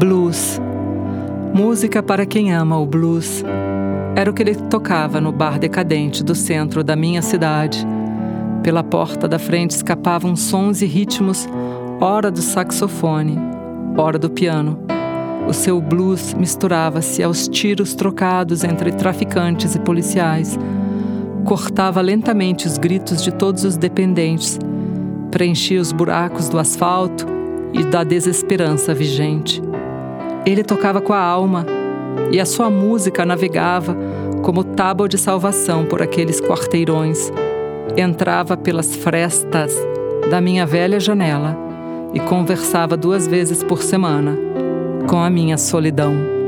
Blues. Música para quem ama o blues. Era o que ele tocava no bar decadente do centro da minha cidade. Pela porta da frente escapavam sons e ritmos, ora do saxofone, ora do piano. O seu blues misturava-se aos tiros trocados entre traficantes e policiais. Cortava lentamente os gritos de todos os dependentes, preenchia os buracos do asfalto e da desesperança vigente. Ele tocava com a alma e a sua música navegava como tábua de salvação por aqueles quarteirões. Entrava pelas frestas da minha velha janela e conversava duas vezes por semana com a minha solidão.